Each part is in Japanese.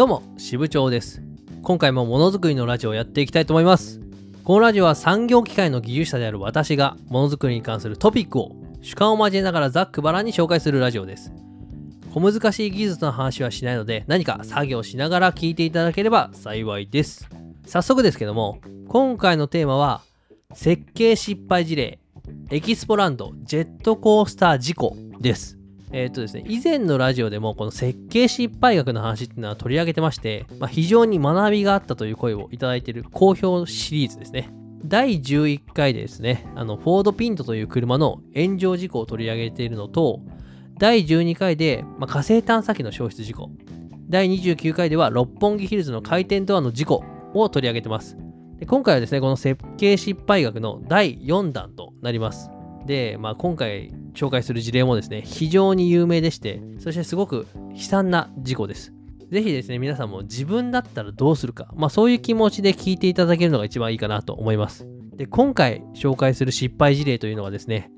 どうも、支部長です。今回もものづくりのラジオをやっていきたいと思います。このラジオは産業機械の技術者である私がものづくりに関するトピックを主観を交えながらざっくばらんに紹介するラジオです。小難しい技術の話はしないので何か作業しながら聞いていただければ幸いです。早速ですけども、今回のテーマは設計失敗事例エキスポランドジェットコースター事故です。えっ、とですね、以前のラジオでもこの設計失敗学の話っていうのは取り上げてまして、まあ、非常に学びがあったという声をいただいている好評シリーズですね。第11回でですね、あの、フォードピントという車の炎上事故を取り上げているのと、第12回で、まあ、火星探査機の消失事故、第29回では六本木ヒルズの回転ドアの事故を取り上げてます。で今回はですね、この設計失敗学の第4弾となります。で、まあ、今回紹介する事例もですね、非常に有名でして、そしてすごく悲惨な事故です。ぜひですね、皆さんも自分だったらどうするか、まあそういう気持ちで聞いていただけるのが一番いいかなと思います。で、今回紹介する失敗事例というのはですね、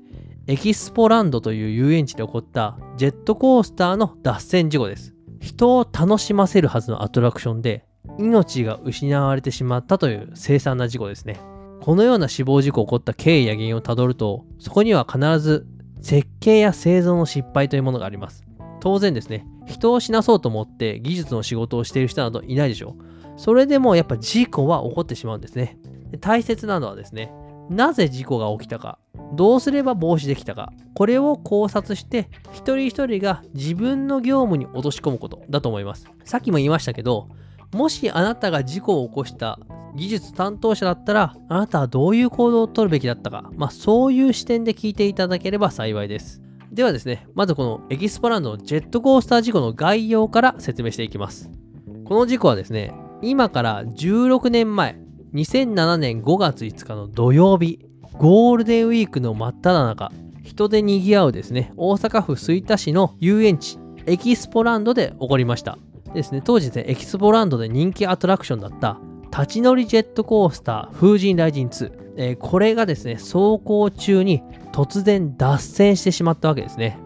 エキスポランドという遊園地で起こったジェットコースターの脱線事故です。人を楽しませるはずのアトラクションで、命が失われてしまったという凄惨な事故ですね。このような死亡事故が起こった経緯や原因をたどると、そこには必ず設計や製造の失敗というものがあります。当然ですね、人を死なそうと思って技術の仕事をしている人などいないでしょう。それでもやっぱ事故は起こってしまうんですね。で大切なのはですね、なぜ事故が起きたか、どうすれば防止できたか、これを考察して、一人一人が自分の業務に落とし込むことだと思います。さっきも言いましたけど、もしあなたが事故を起こした技術担当者だったら、あなたはどういう行動を取るべきだったか、まあそういう視点で聞いていただければ幸いです。ではですね、まずこのエキスポランドのジェットコースター事故の概要から説明していきます。この事故はですね、今から16年前、2007年5月5日の土曜日、ゴールデンウィークの真っ只中、人で賑わうですね、大阪府吹田市の遊園地、エキスポランドで起こりました。ですね、当時で、エキスポランドで人気アトラクションだった立ち乗りジェットコースター風神雷神2、えーこれがですね走行中に突然脱線してしまったわけですね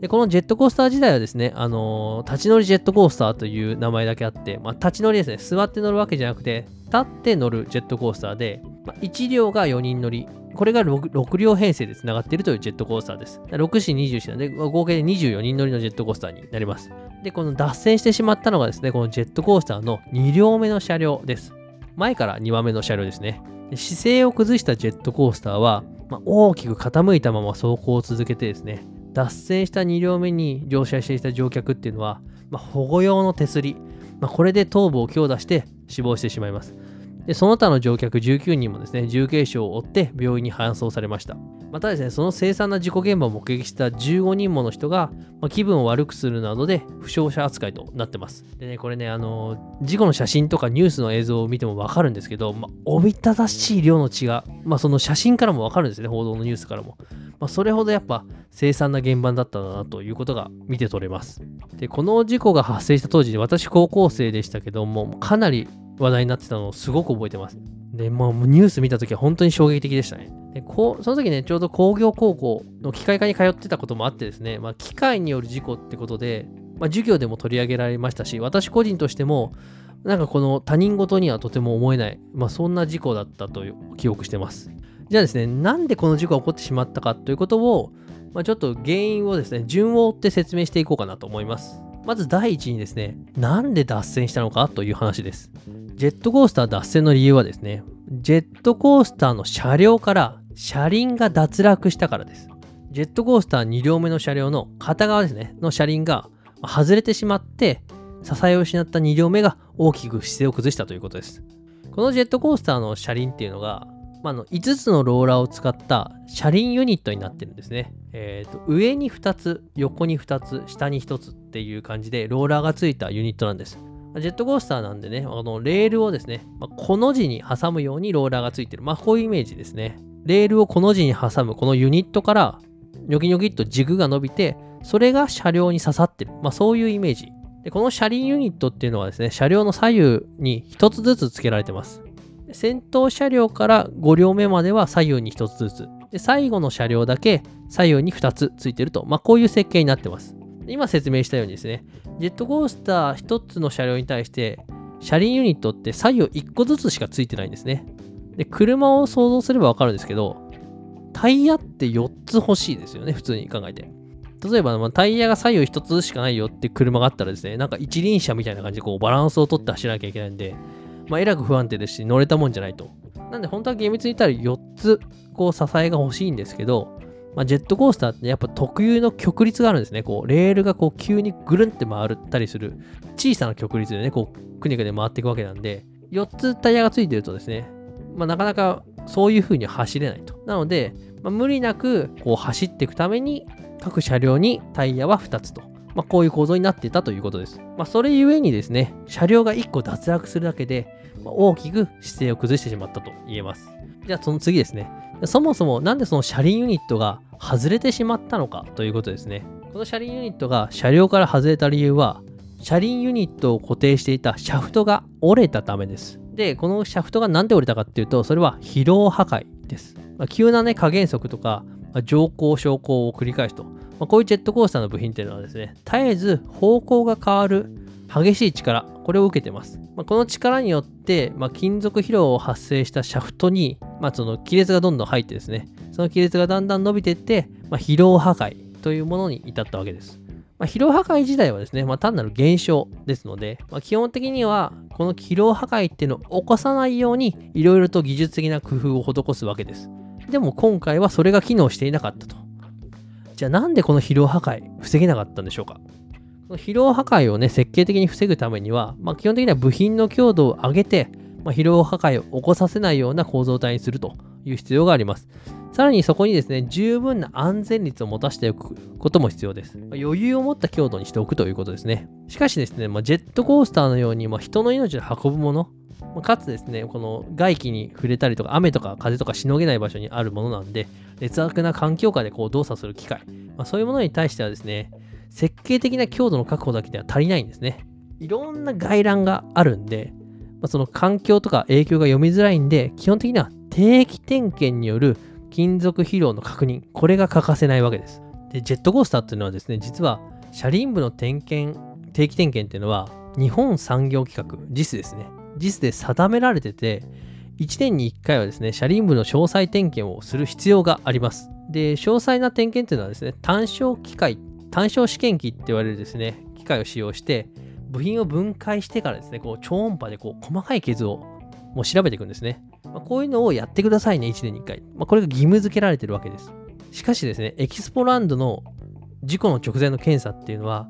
でこのジェットコースター自体はですね、あのー立ち乗りジェットコースターという名前だけあって、まあ、立ち乗りですね座って乗るわけじゃなくて立って乗るジェットコースターで、まあ、1両が4人乗りこれが 6, 6両編成でつながっているというジェットコースターです。6、4、24なんで、合計で24人乗りのジェットコースターになります。で、この脱線してしまったのがですね、このジェットコースターの2両目の車両です。前から2番目の車両ですね。姿勢を崩したジェットコースターは、まあ大きく傾いたまま走行を続けてですね、脱線した2両目に乗車していた乗客っていうのは、まあ保護用の手すり、まあこれで頭部を強打して死亡してしまいます。でその他の乗客19人もですね、重軽傷を負って病院に搬送されました。またですね、その凄惨な事故現場を目撃した15人もの人が、まあ気分を悪くするなどで負傷者扱いとなってます。でね、これね、あの事故の写真とかニュースの映像を見てもわかるんですけど、まあ、おびただしい量の血が、まあ、その写真からもわかるんですね、報道のニュースからも。まあ、それほどやっぱ凄惨な現場だったんだなということが見て取れます。で、この事故が発生した当時、私高校生でしたけども、かなり話題になってたのをすごく覚えてます。で、もうニュース見た時は本当に衝撃的でしたね。でこうその時ね、ちょうど工業高校の機械科に通ってたこともあってですね、まあ、機械による事故ってことで、まあ、授業でも取り上げられましたし、私個人としても、なんかこの他人事にはとても思えない、まあ、そんな事故だったという記憶してます。じゃあですね、なんでこの事故が起こってしまったかということを、まあ、ちょっと原因をですね、順を追って説明していこうかなと思います。まず第一にですね、なんで脱線したのかという話です。ジェットコースター脱線の理由はですね、ジェットコースターの車両から車輪が脱落したからです。ジェットコースター2両目の車両の片側ですね、の車輪が外れてしまって、支えを失った2両目が大きく姿勢を崩したということです。このジェットコースターの車輪っていうのが、まあ、の5つのローラーを使った車輪ユニットになってるんですね。えーと上に2つ、横に2つ、下に1つっていう感じでローラーがついたユニットなんです。ジェットコースターなんでね、あのレールをですね、まあこの字に挟むようにローラーがついてる。まあこういうイメージですね。レールをこの字に挟むこのユニットからニョキニョキっと軸が伸びて、それが車両に刺さってる。まあそういうイメージ。で、この車輪ユニットっていうのはですね、車両の左右に1つずつ付けられてます。先頭車両から5両目までは左右に1つずつ。で、最後の車両だけ左右に2つついてると。まあこういう設計になってます。今説明したようにですね、ジェットコースター1つの車両に対して、車輪ユニットって左右1個ずつしかついてないんですね。で、車を想像すればわかるんですけど、タイヤって4つ欲しいですよね、普通に考えて。例えば、まあ、タイヤが左右1つしかないよって車があったらですね、なんか一輪車みたいな感じでこうバランスをとって走らなきゃいけないんで、まあ、えらく不安定ですし、乗れたもんじゃないと。なんで、本当は厳密に言ったら4つ、こう支えが欲しいんですけど、まあ、ジェットコースターってやっぱ特有の曲率があるんですね。こう、レールがこう急にぐるんって回ったりする小さな曲率でね、こう、くねくね回っていくわけなんで、4つタイヤがついてるとですね、まあ、なかなかそういう風に走れないと。なので、まあ、無理なくこう走っていくために、各車両にタイヤは2つと。まあ、こういう構造になっていたということです。まあ、それゆえにですね、車両が1個脱落するだけで、大きく姿勢を崩してしまったと言えます。じゃあその次ですね。そもそもなんでその車輪ユニットが外れてしまったのかということですね。この車輪ユニットが車両から外れた理由は、車輪ユニットを固定していたシャフトが折れたためです。で、このシャフトが何で折れたかっていうと、それは疲労破壊です。まあ、急なね、加減速とか、まあ、乗降、昇降を繰り返すと。まあ、こういうジェットコースターの部品っていうのはですね、絶えず方向が変わる激しい力、これを受けてます。まあ、この力によって、まあ、金属疲労を発生したシャフトに、まあ、その亀裂がどんどん入ってですね、その亀裂がだんだん伸びていって、ま、疲労破壊というものに至ったわけです。ま、疲労破壊自体はですね、ま、単なる現象ですので、ま、基本的にはこの疲労破壊っていうのを起こさないようにいろいろと技術的な工夫を施すわけです。でも今回はそれが機能していなかったと。じゃあなんでこの疲労破壊防げなかったんでしょうか？この疲労破壊をね、設計的に防ぐためには、まあ、基本的には部品の強度を上げて、まあ、疲労破壊を起こさせないような構造体にするという必要があります。さらにそこにですね、十分な安全率を持たせておくことも必要です。まあ、余裕を持った強度にしておくということですね。しかしですね、まあ、ジェットコースターのように、まあ、人の命を運ぶもの、まあ、かつですね、この外気に触れたりとか、雨とか風とかしのげない場所にあるものなんで、劣悪な環境下でこう動作する機械、まあ、そういうものに対してはですね、設計的な強度の確保だけでは足りないんですね。いろんな外乱があるんで、まあ、その環境とか影響が読みづらいんで、基本的には定期点検による金属疲労の確認、これが欠かせないわけです。で、ジェットコースターっていうのはですね、実は車輪部の点検、定期点検っていうのは、日本産業規格、JIS ですね。JIS で定められてて、1年に1回はですね、車輪部の詳細点検をする必要があります。で、詳細な点検っていうのはですね、単焦機械、単焦試験機って言われるですね、機械を使用して、部品を分解してからですね、こう超音波でこう細かい傷をもう調べていくんですね。まあ、こういうのをやってくださいね、1年に1回。まあ、これが義務付けられてるわけです。しかしですね、エキスポランドの事故の直前の検査っていうのは、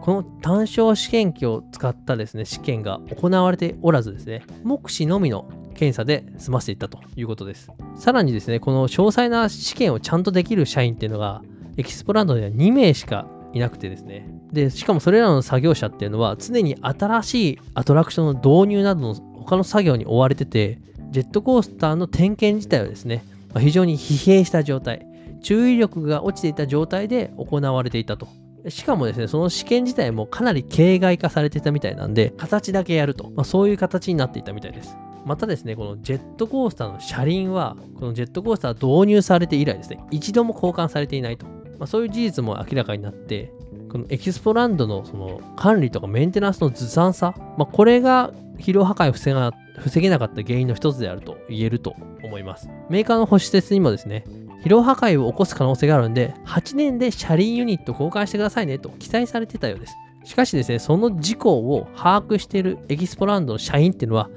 この単焦試験機を使ったですね、試験が行われておらずですね、目視のみの検査で済ませていったということです。さらにですね、この詳細な試験をちゃんとできる社員っていうのが、エキスポランドでは2名しかいなくてですね、で、しかもそれらの作業者っていうのは常に新しいアトラクションの導入などの他の作業に追われてて、ジェットコースターの点検自体はですね、まあ、非常に疲弊した状態、注意力が落ちていた状態で行われていたと。しかもですね、その試験自体もかなり形骸化されてたみたいなんで、形だけやると、まあ、そういう形になっていたみたいです。またですね、このジェットコースターの車輪は、このジェットコースター導入されて以来ですね、一度も交換されていないと。まあ、そういう事実も明らかになって、このエキスポランドのその管理とかメンテナンスのずさんさ、まあ、これが疲労破壊を防が防げなかった原因の一つであると言えると思います。メーカーの保守説にもですね、疲労破壊を起こす可能性があるんで、8年で車輪ユニット交換してくださいねと記載されてたようです。しかしですね、その事故を把握しているエキスポランドの社員っていうのは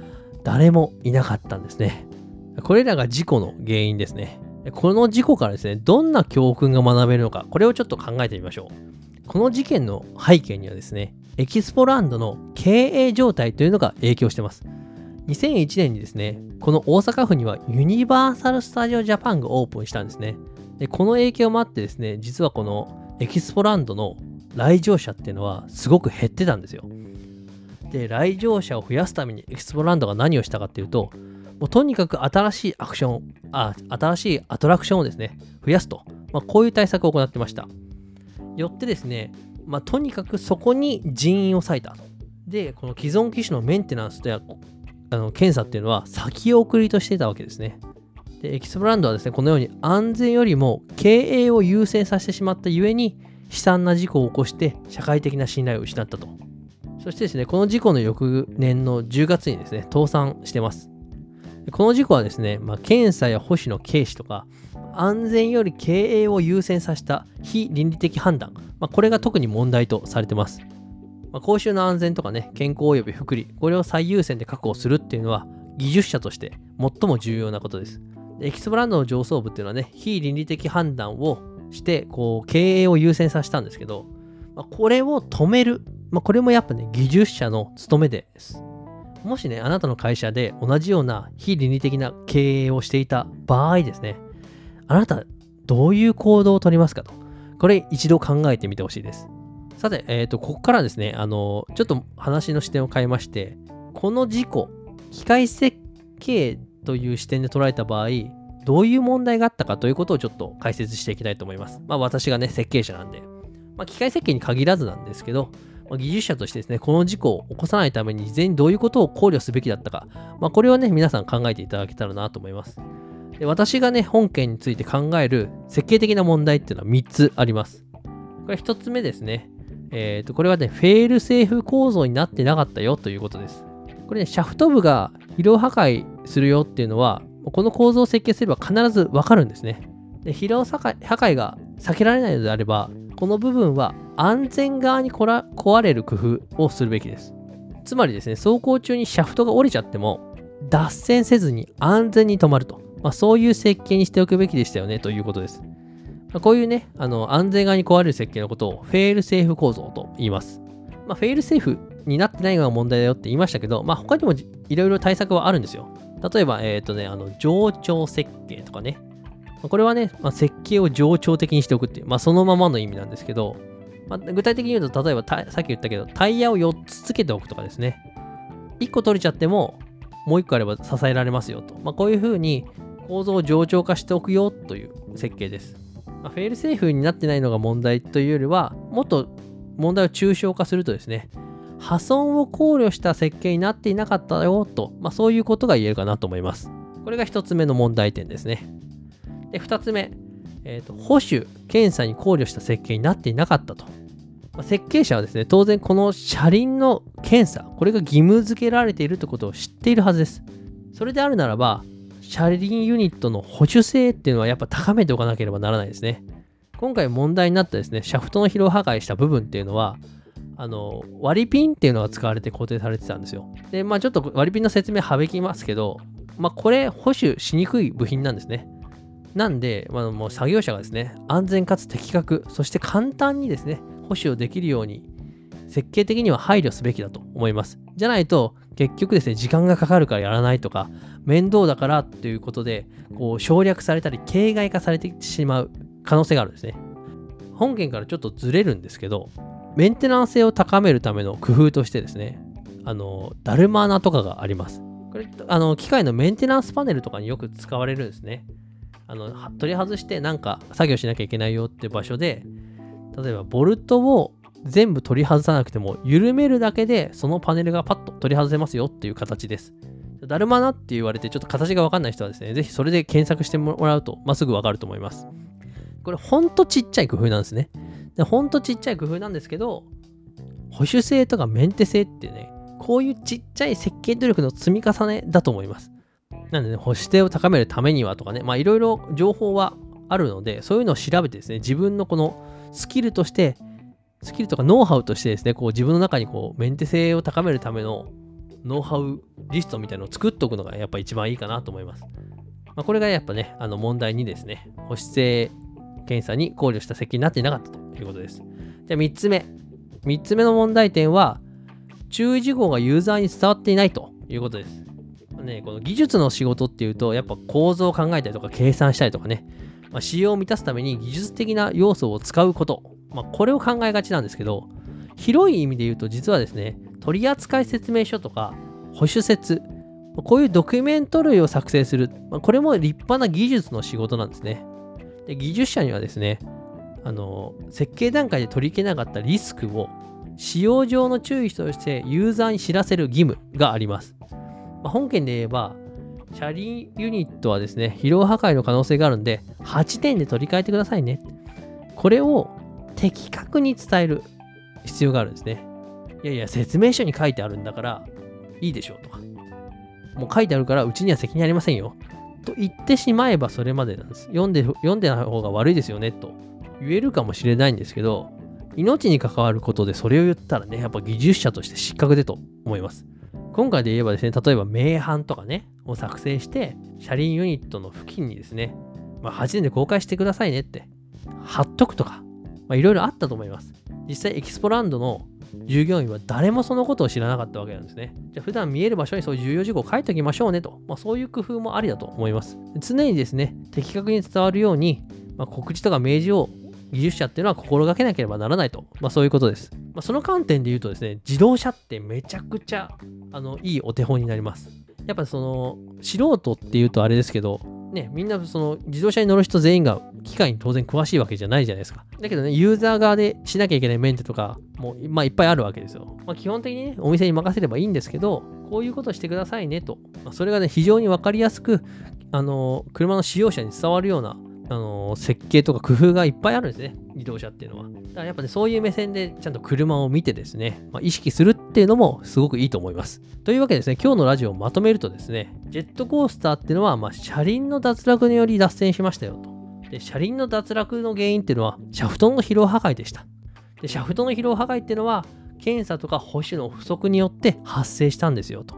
誰もいなかったんですね。これらが事故の原因ですね。この事故からですね、どんな教訓が学べるのか、これをちょっと考えてみましょう。この事件の背景にはですね、エキスポランドの経営状態というのが影響してます。2001年にですね、この大阪府にはユニバーサル・スタジオ・ジャパンがオープンしたんですね。でこの影響もあってですね、実はこのエキスポランドの来場者っていうのはすごく減ってたんですよ。で、来場者を増やすためにエキスポランドが何をしたかっていうと、もうとにかく新しいアクション、あ、新しいアトラクションをですね、増やすと。まあ、こういう対策を行ってました。よってですね、まあ、とにかくそこに人員を割いた。で、この既存機種のメンテナンスやあの検査っていうのは先送りとしていたわけですね。でエキスブランドはですね、このように安全よりも経営を優先させてしまったゆえに、悲惨な事故を起こして社会的な信頼を失ったと。そしてですね、この事故の翌年の10月にですね、倒産してます。この事故はですね、まあ、検査や保守の軽視とか、安全より経営を優先させた非倫理的判断、まあ、これが特に問題とされてます。まあ、公衆の安全とかね、健康及び福利、これを最優先で確保するっていうのは、技術者として最も重要なことです。エキスブランドの上層部っていうのはね、非倫理的判断をして、こう、経営を優先させたんですけど、まあ、これを止める、まあ、これもやっぱね、技術者の務めです。もしね、あなたの会社で同じような非倫理的な経営をしていた場合ですね、あなた、どういう行動をとりますかと。これ一度考えてみてほしいです。さて、えっ、ー、と、ここからですね、あの、ちょっと話の視点を変えまして、この事故、機械設計という視点で捉えた場合、どういう問題があったかということをちょっと解説していきたいと思います。まあ私がね、設計者なんで。まあ機械設計に限らずなんですけど、技術者としてですね、この事故を起こさないために事前にどういうことを考慮すべきだったか、まあこれをね、皆さん考えていただけたらなと思います。で私がね、本件について考える設計的な問題っていうのは3つあります。これ1つ目ですね。えっ、ー、と、これはね、フェールセーフ構造になってなかったよということです。これね、シャフト部が疲労破壊するよっていうのは、この構造を設計すれば必ずわかるんですね。で疲労破壊が避けられないのであれば、この部分は安全側にこら壊れる工夫をするべきです。つまりですね、走行中にシャフトが折れちゃっても、脱線せずに安全に止まると。まあ、そういう設計にしておくべきでしたよねということです。まあ、こういうね、あの安全側に壊れる設計のことをフェールセーフ構造と言います。まあ、フェールセーフになってないのが問題だよって言いましたけど、まあ、他にもいろいろ対策はあるんですよ。例えば、えっ、ー、とね、あの、冗長設計とかね。これはね、まあ、設計を冗長的にしておくっていう、まあ、そのままの意味なんですけど、まあ、具体的に言うと、例えばさっき言ったけど、タイヤを4つつけておくとかですね。1個取れちゃっても、もう1個あれば支えられますよと。まあ、こういうふうに、構造を冗長化しておくよという設計です。まあ、フェールセーフになってないのが問題というよりは、もっと問題を抽象化するとですね、破損を考慮した設計になっていなかったよと、まあ、そういうことが言えるかなと思います。これが1つ目の問題点ですね。で、2つ目、えーと、保守、検査に考慮した設計になっていなかったと。まあ、設計者はですね、当然この車輪の検査、これが義務付けられているということを知っているはずです。それであるならば、車輪ユニットの保守性っていうのはやっぱ高めておかなければならないですね。今回問題になったですね、シャフトの疲労破壊した部分っていうのは、あの、割りピンっていうのが使われて固定されてたんですよ。で、まあちょっと割りピンの説明省きますけど、まあこれ保守しにくい部品なんですね。なんで、まあ、もう作業者がですね、安全かつ的確、そして簡単にですね、保守をできるように、設計的には配慮すべきだと思います。じゃないと、結局ですね、時間がかかるからやらないとか、面倒だからっていうことで、こう省略されたり、形骸化されてしまう可能性があるんですね。本件からちょっとずれるんですけど、メンテナンス性を高めるための工夫としてですね、あの、ダルマーナとかがあります。これ、あの、機械のメンテナンスパネルとかによく使われるんですね。あの、取り外してなんか作業しなきゃいけないよって場所で、例えばボルトを全部取り外さなくても、緩めるだけでそのパネルがパッと取り外せますよっていう形です。ダルマナって言われてちょっと形がわかんない人はですね、ぜひそれで検索してもらうと、まあ、すぐわかると思います。これほんとちっちゃい工夫なんですね。でほんとちっちゃい工夫なんですけど、保守性とかメンテ性ってね、こういうちっちゃい設計努力の積み重ねだと思います。なんでね、保守性を高めるためにはとかね、まあいろいろ情報はあるので、そういうのを調べてですね、自分のこのスキルとしてスキルとかノウハウとしてですね、こう自分の中にこうメンテ性を高めるためのノウハウリストみたいなのを作っておくのがやっぱ一番いいかなと思います。まあ、これがやっぱね、あの問題にですね、保守性検査に考慮した設計になっていなかったということです。じゃあ3つ目。3つ目の問題点は、注意事項がユーザーに伝わっていないということです。ね、この技術の仕事っていうと、やっぱ構造を考えたりとか計算したりとかね、まあ、仕様を満たすために技術的な要素を使うこと、まあ、これを考えがちなんですけど、広い意味で言うと実はですね、取扱説明書とか保守説、こういうドキュメント類を作成する、まあ、これも立派な技術の仕事なんですね。で技術者にはですね、あの設計段階で取り消けなかったリスクを使用上の注意としてユーザーに知らせる義務があります。あ、本件で言えば、車輪ユニットはですね、疲労破壊の可能性があるんで、8点で取り替えてくださいね。これを的確に伝える必要があるんですね。いやいや、説明書に書いてあるんだから、いいでしょうとか。もう書いてあるから、うちには責任ありませんよ。と言ってしまえばそれまでなんです。読んで、読んでない方が悪いですよね、と言えるかもしれないんですけど、命に関わることでそれを言ったらね、やっぱ技術者として失格でと思います。今回で言えばですね、例えば名阪とかね、を作成して、車輪ユニットの付近にですね、まあ、8年で公開してくださいねって、貼っとくとか、まあ、いろいろあったと思います。実際エキスポランドの従業員は誰もそのことを知らなかったわけなんですね。じゃあ普段見える場所にそういう重要事項を書いておきましょうねと、まあ、そういう工夫もありだと思います。常にですね、的確に伝わるように、まあ、告知とか明示を技術者っていうのは心がけなければならないと、まあ、そういうことです。まあ、その観点で言うとですね、自動車ってめちゃくちゃあのいいお手本になります。やっぱその素人っていうとあれですけど、ね、みんなその自動車に乗る人全員が機械に当然詳しいわけじゃないじゃないですか。だけどね、ユーザー側でしなきゃいけないメンテとかも、まあ、いっぱいあるわけですよ。まあ、基本的にね、お店に任せればいいんですけど、こういうことしてくださいねと。まあ、それがね、非常にわかりやすく、あの、車の使用者に伝わるようなあの設計とか工夫がいっぱいあるんですね、自動車っていうのは。だからやっぱね、そういう目線でちゃんと車を見てですね、まあ、意識するっていうのもすごくいいと思います。というわけでですね、今日のラジオをまとめるとですね、ジェットコースターっていうのは、まあ、車輪の脱落により脱線しましたよと。で、車輪の脱落の原因っていうのは、シャフトの疲労破壊でした。で、シャフトの疲労破壊っていうのは、検査とか保守の不足によって発生したんですよと。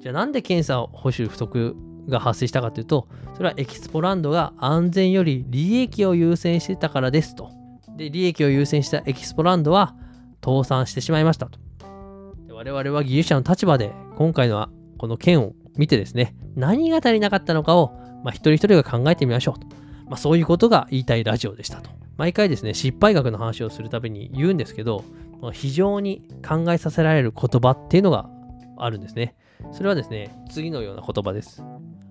じゃあなんで検査保守不足が発生したかというと、それはエキスポランドが安全より利益を優先してたからですと。で、利益を優先したエキスポランドは倒産してしまいましたと。で我々は技術者の立場で今回のこの件を見てですね、何が足りなかったのかを、まあ、一人一人が考えてみましょうと。まあ、そういうことが言いたいラジオでしたと。毎回ですね、失敗学の話をするたびに言うんですけど、非常に考えさせられる言葉っていうのがあるんですね。それはですね、次のような言葉です。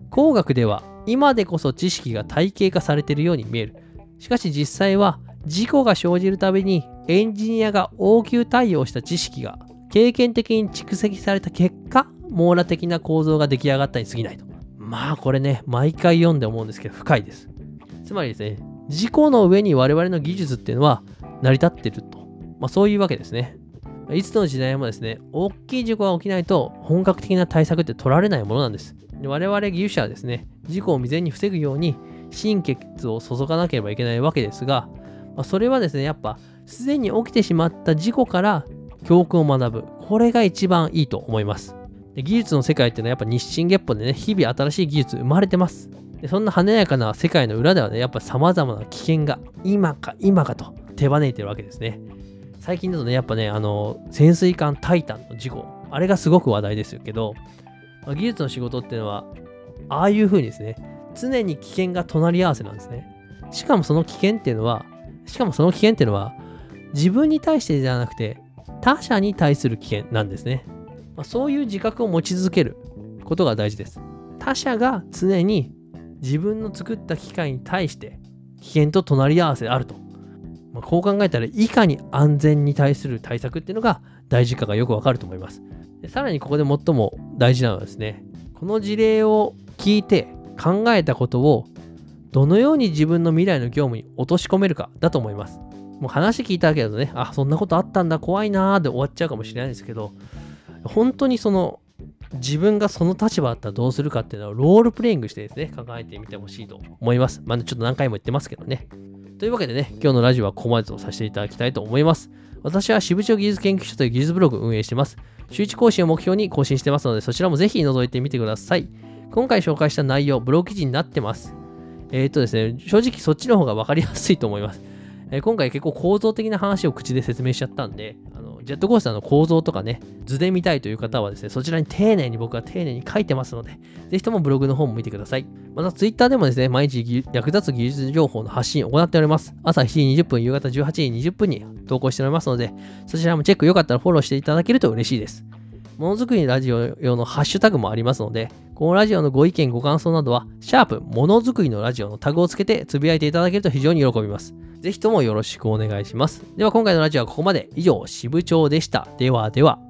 工学では今でこそ知識が体系化されているように見える。しかし実際は事故が生じるたびにエンジニアが応急対応した知識が経験的に蓄積された結果、網羅的な構造が出来上がったに過ぎないと。まあこれね、毎回読んで思うんですけど深いです。つまりですね、事故の上に我々の技術っていうのは成り立ってると。まあそういうわけですね。いつの時代もですね、大きい事故が起きないと本格的な対策って取られないものなんです。我々技術者はですね、事故を未然に防ぐように心血を注がなければいけないわけですが、まあ、それはですね、やっぱすでに起きてしまった事故から教訓を学ぶ。これが一番いいと思います。で技術の世界っていうのはやっぱ日進月歩でね、日々新しい技術生まれてます。でそんな華やかな世界の裏ではね、やっぱ様々な危険が今か今かと手招いてるわけですね。最近だとね、やっぱね、あの、潜水艦タイタンの事故、あれがすごく話題ですけど、技術の仕事っていうのは、ああいう風にですね、常に危険が隣り合わせなんですね。しかもその危険っていうのは、しかもその危険っていうのは、自分に対してではなくて、他者に対する危険なんですね。まあ、そういう自覚を持ち続けることが大事です。他者が常に自分の作った機械に対して危険と隣り合わせであると。まあ、こう考えたらいかに安全に対する対策っていうのが大事かがよくわかると思います。でさらにここで最も大事なのはですね、この事例を聞いて考えたことをどのように自分の未来の業務に落とし込めるかだと思います。もう話聞いただけだとね、あ、そんなことあったんだ、怖いなーで終わっちゃうかもしれないですけど、本当にその自分がその立場だったらどうするかっていうのをロールプレイングしてですね、考えてみてほしいと思います。まあ、ちょっと何回も言ってますけどね。というわけでね、今日のラジオはここまでとさせていただきたいと思います。私は支部長技術研究所という技術ブログを運営しています。週1更新を目標に更新してますので、そちらもぜひ覗いてみてください。今回紹介した内容、ブログ記事になってます。えっ、とですね、正直そっちの方が分かりやすいと思います。えー、今回結構構造的な話を口で説明しちゃったんで、ジェットコースターの構造とかね、図で見たいという方はですね、そちらに丁寧に僕は丁寧に書いてますので、ぜひともブログの方も見てください。また、ツイッターでもですね、毎日役立つ技術情報の発信を行っております。朝7時20分、夕方18時20分に投稿しておりますので、そちらもチェックよかったらフォローしていただけると嬉しいです。ものづくりラジオ用のハッシュタグもありますので、このラジオのご意見、ご感想などは、シャープものづくりのラジオのタグをつけてつぶやいていただけると非常に喜びます。ぜひともよろしくお願いします。では今回のラジオはここまで。以上、支部長でした。ではでは。